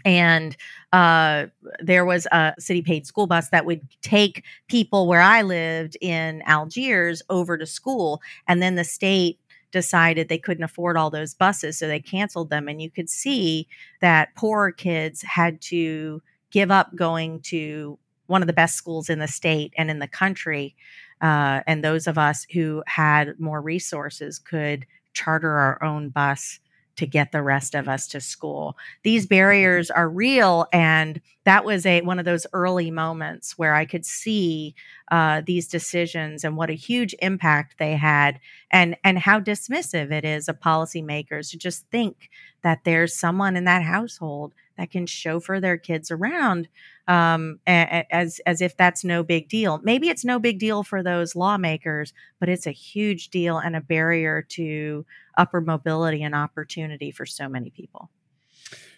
and uh, there was a city paid school bus that would take people where I lived in Algiers over to school. And then the state decided they couldn't afford all those buses, so they canceled them. And you could see that poorer kids had to give up going to one of the best schools in the state and in the country. Uh, and those of us who had more resources could charter our own bus to get the rest of us to school. These barriers are real, and that was a one of those early moments where I could see uh, these decisions and what a huge impact they had, and and how dismissive it is of policymakers to just think that there's someone in that household that can chauffeur their kids around um, as as if that's no big deal. Maybe it's no big deal for those lawmakers, but it's a huge deal and a barrier to upper mobility and opportunity for so many people.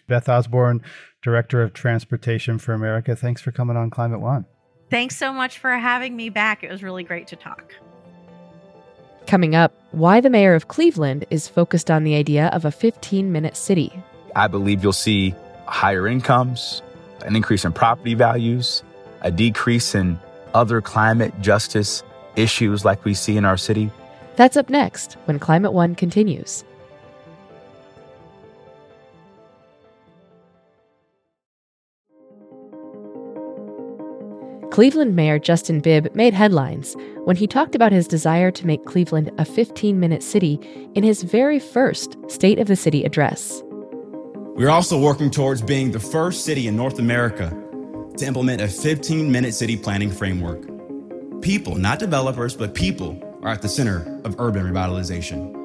Beth Osborne, Director of Transportation for America, thanks for coming on Climate One. Thanks so much for having me back. It was really great to talk. Coming up, why the mayor of Cleveland is focused on the idea of a 15 minute city. I believe you'll see higher incomes, an increase in property values, a decrease in other climate justice issues like we see in our city. That's up next when Climate One continues. Cleveland Mayor Justin Bibb made headlines when he talked about his desire to make Cleveland a 15 minute city in his very first State of the City address. We're also working towards being the first city in North America to implement a 15 minute city planning framework. People, not developers, but people, are at the center of urban revitalization.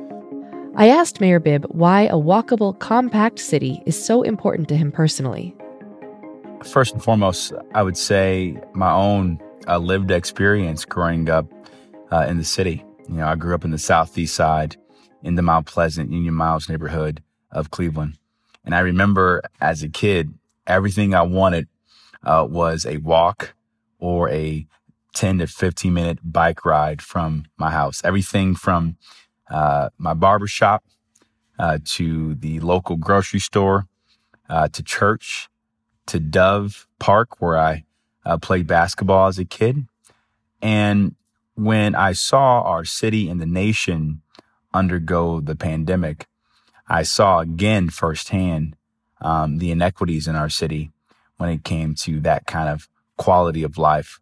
I asked Mayor Bibb why a walkable, compact city is so important to him personally. First and foremost, I would say my own uh, lived experience growing up uh, in the city. You know, I grew up in the southeast side in the Mount Pleasant, Union Miles neighborhood of Cleveland. And I remember as a kid, everything I wanted uh, was a walk or a 10 to 15 minute bike ride from my house. Everything from uh, my barber shop uh, to the local grocery store uh, to church to Dove Park, where I uh, played basketball as a kid. And when I saw our city and the nation undergo the pandemic, I saw again firsthand um, the inequities in our city when it came to that kind of quality of life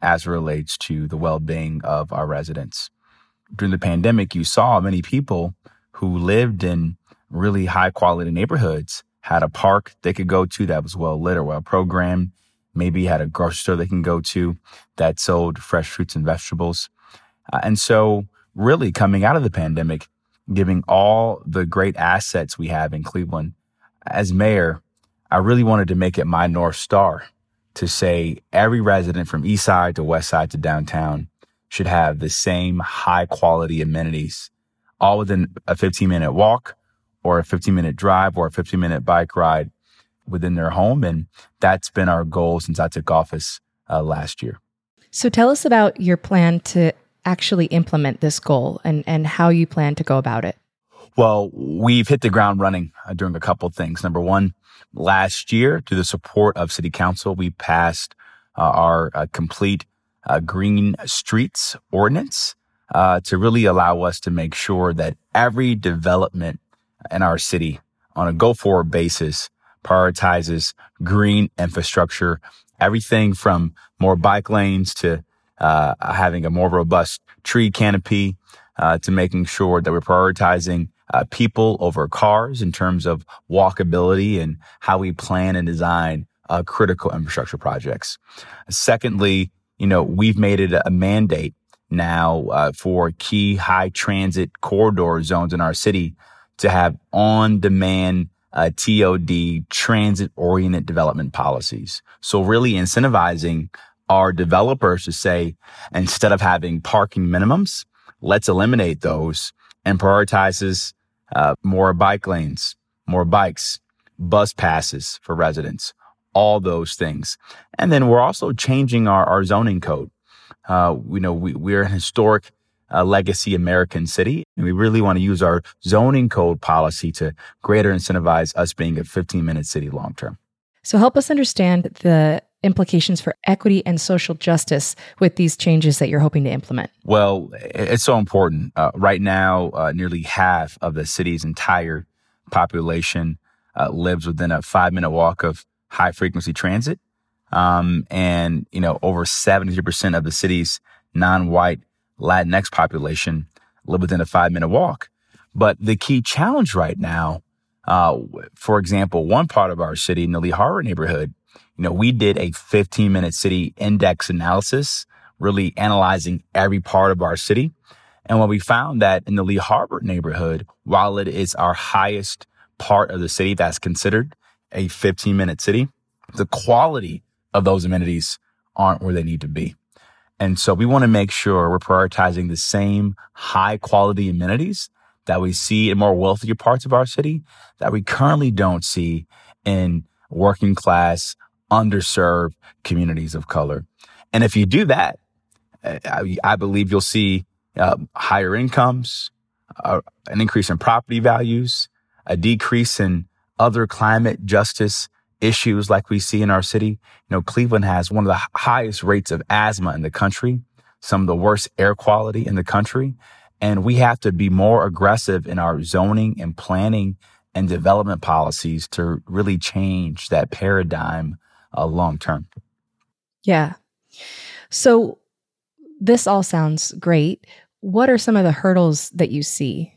as relates to the well-being of our residents. During the pandemic, you saw many people who lived in really high quality neighborhoods had a park they could go to that was well lit or well programmed. Maybe had a grocery store they can go to that sold fresh fruits and vegetables. Uh, and so, really, coming out of the pandemic, giving all the great assets we have in Cleveland, as mayor, I really wanted to make it my North Star to say every resident from East Side to West Side to downtown should have the same high quality amenities, all within a 15 minute walk or a 15 minute drive or a 15 minute bike ride within their home. And that's been our goal since I took office uh, last year. So tell us about your plan to actually implement this goal and, and how you plan to go about it. Well, we've hit the ground running uh, doing a couple things. Number one, last year, through the support of City Council, we passed uh, our uh, complete uh, Green Streets Ordinance uh, to really allow us to make sure that every development in our city on a go forward basis prioritizes green infrastructure, everything from more bike lanes to uh, having a more robust tree canopy to making sure that we're prioritizing uh, people over cars in terms of walkability and how we plan and design uh, critical infrastructure projects. Secondly, you know, we've made it a mandate now uh, for key high transit corridor zones in our city to have on demand uh, TOD transit oriented development policies. So really incentivizing our developers to say, instead of having parking minimums, let's eliminate those and prioritizes uh, more bike lanes, more bikes, bus passes for residents, all those things. And then we're also changing our, our zoning code. Uh, you know, we, we're an historic uh, legacy American city, and we really want to use our zoning code policy to greater incentivize us being a 15 minute city long term. So help us understand the implications for equity and social justice with these changes that you're hoping to implement? Well, it's so important. Uh, right now, uh, nearly half of the city's entire population uh, lives within a five minute walk of high frequency transit. Um, and, you know, over 70% of the city's non white Latinx population live within a five minute walk. But the key challenge right now, uh, for example, one part of our city the Lee-Harvard neighborhood you know, we did a 15 minute city index analysis, really analyzing every part of our city. And what we found that in the Lee-Harvard neighborhood, while it is our highest part of the city that's considered a 15 minute city, the quality of those amenities aren't where they need to be. And so we want to make sure we're prioritizing the same high quality amenities that we see in more wealthier parts of our city that we currently don't see in working class, underserved communities of color. And if you do that, I, I believe you'll see uh, higher incomes, uh, an increase in property values, a decrease in other climate justice issues like we see in our city. You know, Cleveland has one of the highest rates of asthma in the country, some of the worst air quality in the country. And we have to be more aggressive in our zoning and planning and development policies to really change that paradigm uh, long term. Yeah. So this all sounds great. What are some of the hurdles that you see?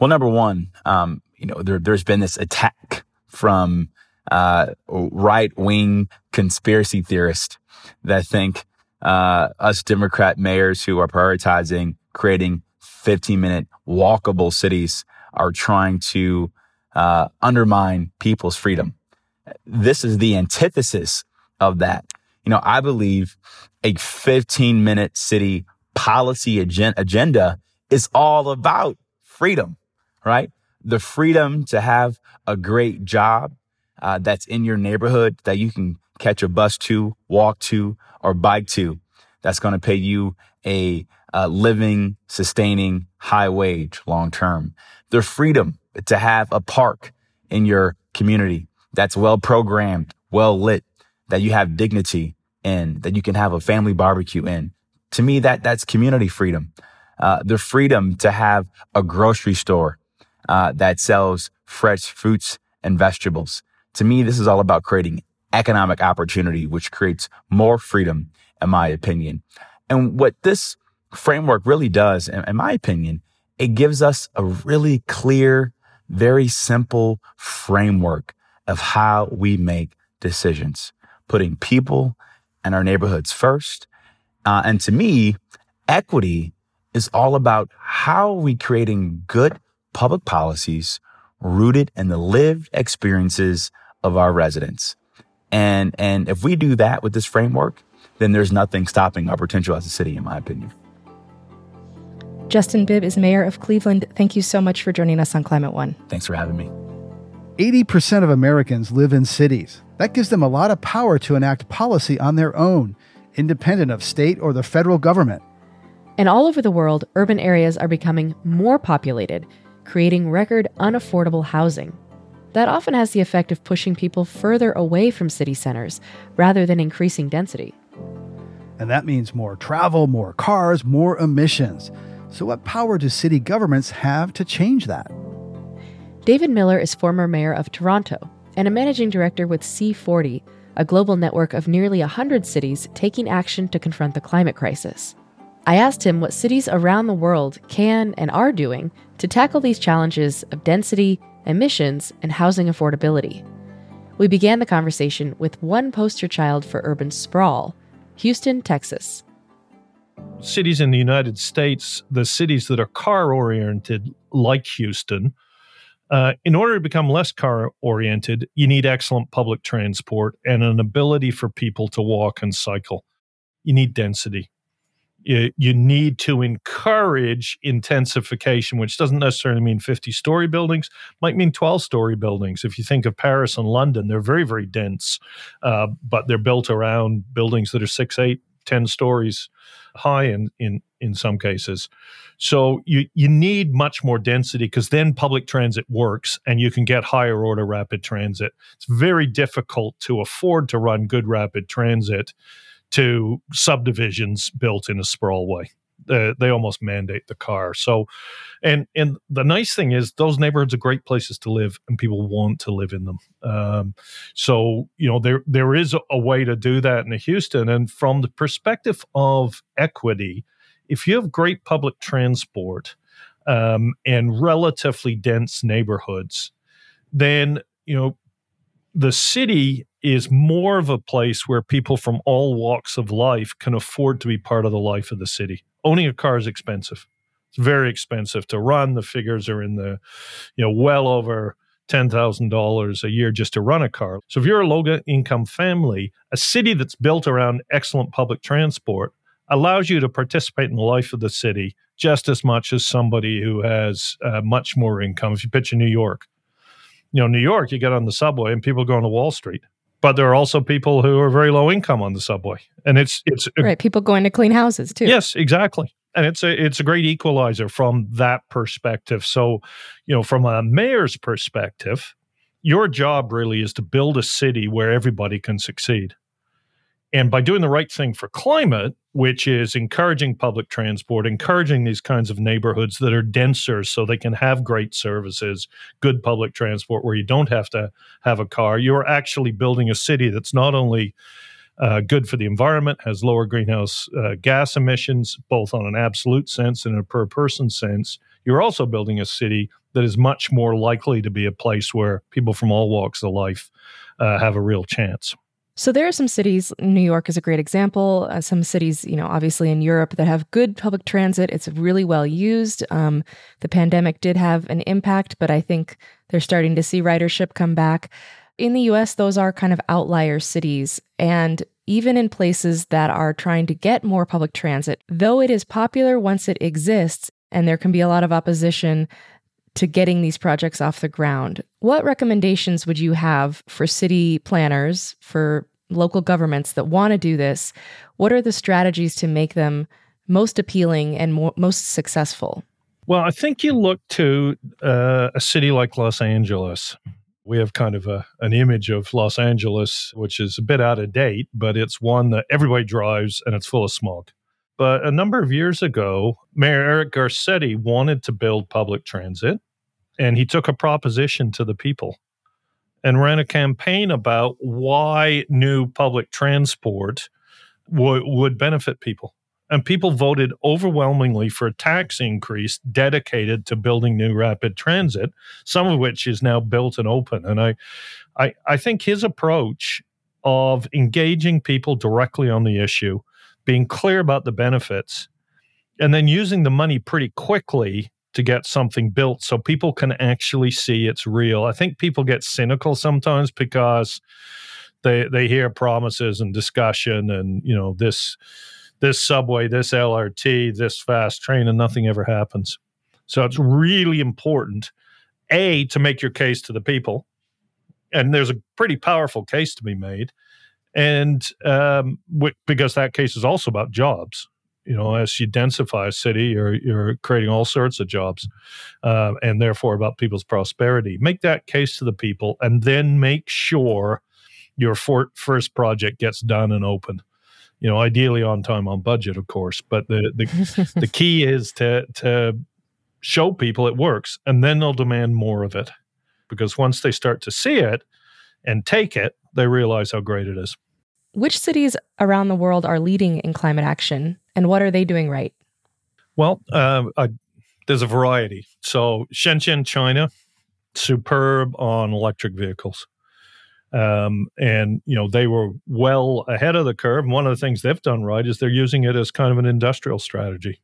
Well, number one, um, you know, there, has been this attack from uh, right wing conspiracy theorists that think uh, us Democrat mayors who are prioritizing creating 15 minute walkable cities are trying to uh, undermine people's freedom this is the antithesis of that. You know, I believe a 15 minute city policy agenda is all about freedom, right? The freedom to have a great job uh, that's in your neighborhood that you can catch a bus to, walk to, or bike to. That's going to pay you a, a living, sustaining high wage long term. The freedom to have a park in your community that's well programmed, well lit, that you have dignity in, that you can have a family barbecue in. To me, that that's community freedom. uh, the freedom to have a grocery store uh, that sells fresh fruits and vegetables. To me, this is all about creating economic opportunity, which creates more freedom, in my opinion. And what this framework really does, in, in my opinion, it gives us a really clear, very simple framework of how we make decisions, putting people and our neighborhoods first. Uh, and to me, equity is all about how are we creating good public policies rooted in the lived experiences of our residents. And, and if we do that with this framework, then there's nothing stopping our potential as a city, in my opinion. Justin Bibb is mayor of Cleveland. Thank you so much for joining us on Climate One. Thanks for having me. 80% of Americans live in cities. That gives them a lot of power to enact policy on their own, independent of state or the federal government. And all over the world, urban areas are becoming more populated, creating record unaffordable housing. That often has the effect of pushing people further away from city centers rather than increasing density. And that means more travel, more cars, more emissions. So, what power do city governments have to change that? David Miller is former mayor of Toronto and a managing director with C40, a global network of nearly 100 cities taking action to confront the climate crisis. I asked him what cities around the world can and are doing to tackle these challenges of density, emissions, and housing affordability. We began the conversation with one poster child for urban sprawl Houston, Texas cities in the United States, the cities that are car oriented, like Houston, uh, in order to become less car oriented, you need excellent public transport and an ability for people to walk and cycle. You need density. You, you need to encourage intensification, which doesn't necessarily mean 50 story buildings, might mean 12 story buildings. If you think of Paris and London, they're very, very dense, uh, but they're built around buildings that are six, eight, 10 stories high in in in some cases. So you you need much more density because then public transit works and you can get higher order rapid transit. It's very difficult to afford to run good rapid transit to subdivisions built in a sprawl way uh, they almost mandate the car. So, and and the nice thing is those neighborhoods are great places to live, and people want to live in them. Um, so you know there there is a, way to do that in Houston, and from the perspective of equity, if you have great public transport um, and relatively dense neighborhoods, then you know the city is more of a place where people from all walks of life can afford to be part of the life of the city owning a car is expensive. It's very expensive to run. The figures are in the, you know, well over $10,000 a year just to run a car. So if you're a low income family, a city that's built around excellent public transport allows you to participate in the life of the city just as much as somebody who has uh, much more income. If you picture New York, you know, New York, you get on the subway and people go on to Wall Street but there are also people who are very low income on the subway, and it's it's right. People going to clean houses too. Yes, exactly, and it's a it's a great equalizer from that perspective. So, you know, from a mayor's perspective, your job really is to build a city where everybody can succeed. And by doing the right thing for climate, which is encouraging public transport, encouraging these kinds of neighborhoods that are denser so they can have great services, good public transport where you don't have to have a car, you're actually building a city that's not only uh, good for the environment, has lower greenhouse uh, gas emissions, both on an absolute sense and a per person sense. You're also building a city that is much more likely to be a place where people from all walks of life uh, have a real chance. So there are some cities, New York is a great example. Uh, some cities, you know, obviously in Europe that have good public transit. It's really well used. Um, the pandemic did have an impact, but I think they're starting to see ridership come back. In the US, those are kind of outlier cities. And even in places that are trying to get more public transit, though it is popular once it exists, and there can be a lot of opposition to getting these projects off the ground. What recommendations would you have for city planners, for local governments that want to do this? What are the strategies to make them most appealing and most successful? Well, I think you look to uh, a city like Los Angeles. We have kind of a, an image of Los Angeles, which is a bit out of date, but it's one that everybody drives and it's full of smog. But a number of years ago, Mayor Eric Garcetti wanted to build public transit, and he took a proposition to the people and ran a campaign about why new public transport w- would benefit people. And people voted overwhelmingly for a tax increase dedicated to building new rapid transit, some of which is now built and open. And I, I, I think his approach of engaging people directly on the issue, being clear about the benefits, and then using the money pretty quickly to get something built so people can actually see it's real. I think people get cynical sometimes because they they hear promises and discussion and you know this this subway, this LRT, this fast train and nothing ever happens. So it's really important a to make your case to the people and there's a pretty powerful case to be made and um, w- because that case is also about jobs you know, as you densify a city, you're you're creating all sorts of jobs, uh, and therefore about people's prosperity. Make that case to the people, and then make sure your for- first project gets done and open. You know, ideally on time, on budget, of course. But the the, the key is to to show people it works, and then they'll demand more of it, because once they start to see it and take it, they realize how great it is. Which cities around the world are leading in climate action, and what are they doing right? Well, uh, there's a variety. So Shenzhen, China, superb on electric vehicles. Um, and you know they were well ahead of the curve. One of the things they've done right is they're using it as kind of an industrial strategy.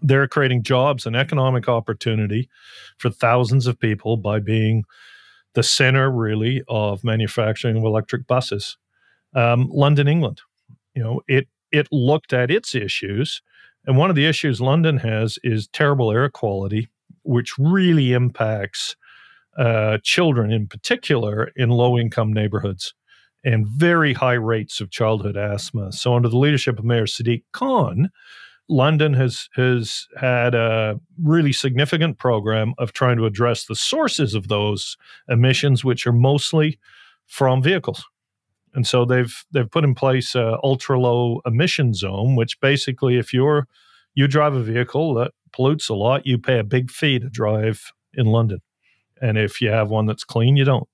They're creating jobs and economic opportunity for thousands of people by being the center, really, of manufacturing of electric buses um, London, England. You know, it it looked at its issues, and one of the issues London has is terrible air quality, which really impacts uh, children in particular in low income neighborhoods and very high rates of childhood asthma. So, under the leadership of Mayor Sadiq Khan, London has has had a really significant program of trying to address the sources of those emissions, which are mostly from vehicles. And so they've they've put in place a ultra low emission zone, which basically, if you're you drive a vehicle that pollutes a lot, you pay a big fee to drive in London, and if you have one that's clean, you don't.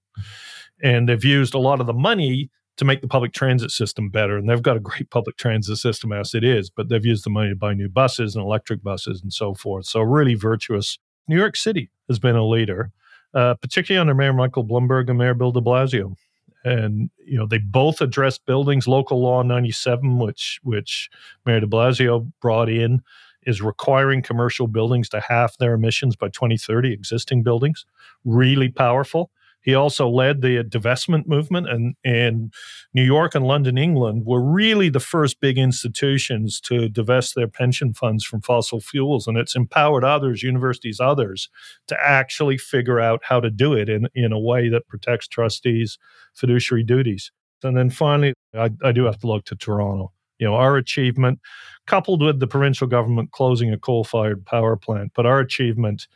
And they've used a lot of the money to make the public transit system better, and they've got a great public transit system as it is. But they've used the money to buy new buses and electric buses and so forth. So really virtuous. New York City has been a leader, uh, particularly under Mayor Michael Bloomberg and Mayor Bill De Blasio and you know they both address buildings. Local Law 97, which which Mayor De Blasio brought in, is requiring commercial buildings to half their emissions by 2030. Existing buildings, really powerful. He also led the divestment movement, and, and New York and London, England were really the first big institutions to divest their pension funds from fossil fuels. And it's empowered others, universities, others, to actually figure out how to do it in, in a way that protects trustees' fiduciary duties. And then finally, I, I do have to look to Toronto. You know, our achievement, coupled with the provincial government closing a coal fired power plant, but our achievement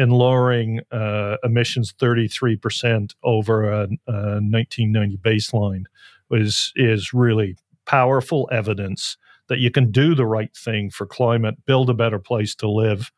in lowering uh, emissions 33% over a, a 1990 baseline was is really powerful evidence that you can do the right thing for climate, build a better place to live,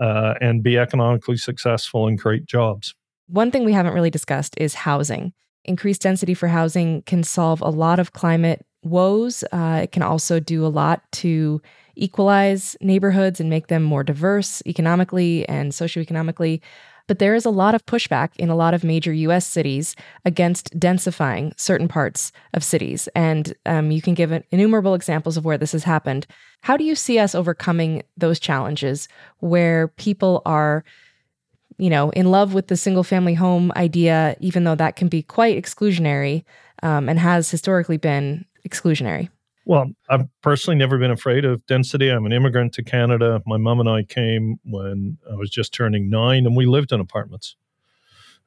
uh, and be economically successful and create jobs. One thing we haven't really discussed is housing. Increased density for housing can solve a lot of climate woes. Uh, it can also do a lot to equalize neighborhoods and make them more diverse economically and socioeconomically. But there is a lot of pushback in a lot of major US cities against densifying certain parts of cities. And um, you can give innumerable examples of where this has happened. How do you see us overcoming those challenges where people are, you know, in love with the single family home idea, even though that can be quite exclusionary um, and has historically been exclusionary? Well, I've personally never been afraid of density. I'm an immigrant to Canada. My mom and I came when I was just turning nine, and we lived in apartments.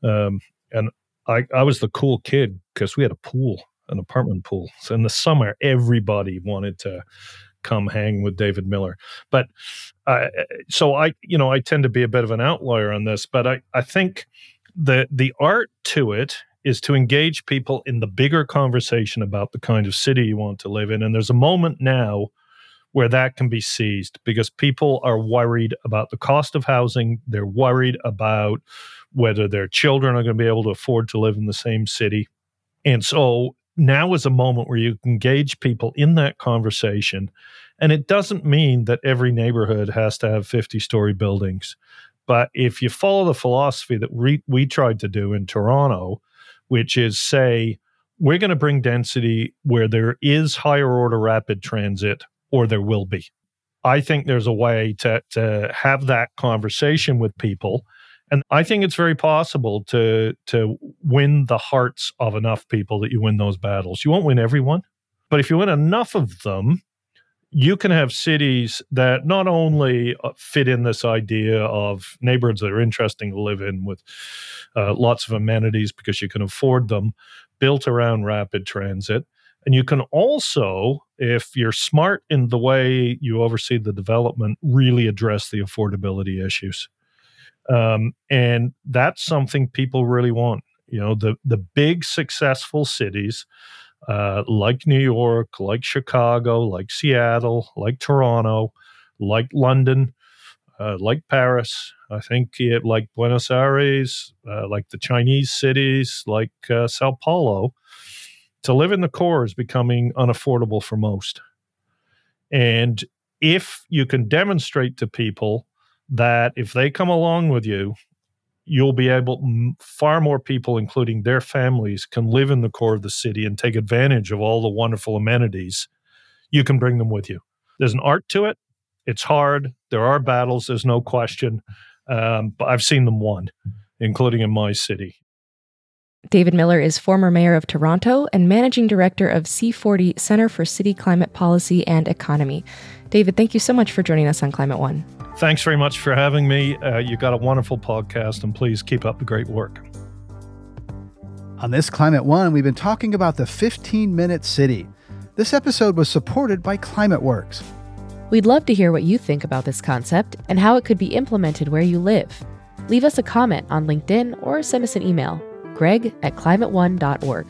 Um, and I, I was the cool kid because we had a pool, an apartment pool. So in the summer, everybody wanted to come hang with David Miller. But uh, so I, you know, I tend to be a bit of an outlier on this, but I, I think the the art to it is to engage people in the bigger conversation about the kind of city you want to live in. And there's a moment now where that can be seized because people are worried about the cost of housing. They're worried about whether their children are going to be able to afford to live in the same city. And so now is a moment where you engage people in that conversation. And it doesn't mean that every neighborhood has to have 50 story buildings. But if you follow the philosophy that we, we tried to do in Toronto, which is say, we're going to bring density where there is higher order rapid transit or there will be. I think there's a way to, to have that conversation with people. And I think it's very possible to to win the hearts of enough people that you win those battles. You won't win everyone, but if you win enough of them, you can have cities that not only uh, fit in this idea of neighborhoods that are interesting to live in with uh, lots of amenities because you can afford them, built around rapid transit. And you can also, if you're smart in the way you oversee the development, really address the affordability issues. Um, and that's something people really want. You know, the the big successful cities uh, like New York, like Chicago, like Seattle, like Toronto, like London, uh, like Paris. I think it, like Buenos Aires, uh, like the Chinese cities, like uh, Sao Paulo. To live in the core is becoming unaffordable for most. And if you can demonstrate to people that if they come along with you you'll be able far more people including their families can live in the core of the city and take advantage of all the wonderful amenities. You can bring them with you. There's an art to it. It's hard. There are battles there's no question. Um, but i've seen them won including in my city. David Miller is former mayor of Toronto and managing director of C40 Center for City Climate Policy and Economy. David, thank you so much for joining us on Climate One. Thanks very much for having me. Uh, you got a wonderful podcast, and please keep up the great work. On this Climate One, we've been talking about the 15 minute city. This episode was supported by Climate Works. We'd love to hear what you think about this concept and how it could be implemented where you live. Leave us a comment on LinkedIn or send us an email greg at climateone.org.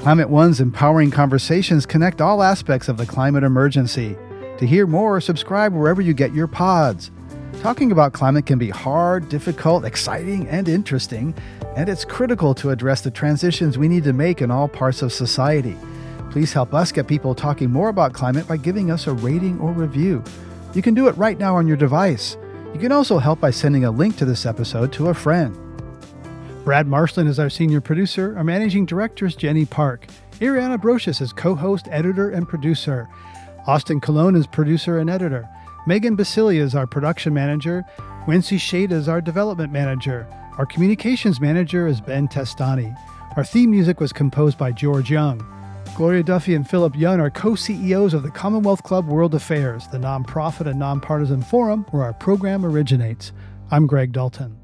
Climate One's empowering conversations connect all aspects of the climate emergency. To hear more, subscribe wherever you get your pods. Talking about climate can be hard, difficult, exciting, and interesting, and it's critical to address the transitions we need to make in all parts of society. Please help us get people talking more about climate by giving us a rating or review. You can do it right now on your device. You can also help by sending a link to this episode to a friend. Brad Marshland is our senior producer. Our managing director is Jenny Park. Ariana Brocious is co host, editor, and producer. Austin Colon is producer and editor. Megan Biscieglia is our production manager. Wency Shade is our development manager. Our communications manager is Ben Testani. Our theme music was composed by George Young. Gloria Duffy and Philip Young are co CEOs of the Commonwealth Club World Affairs, the nonprofit and nonpartisan forum where our program originates. I'm Greg Dalton.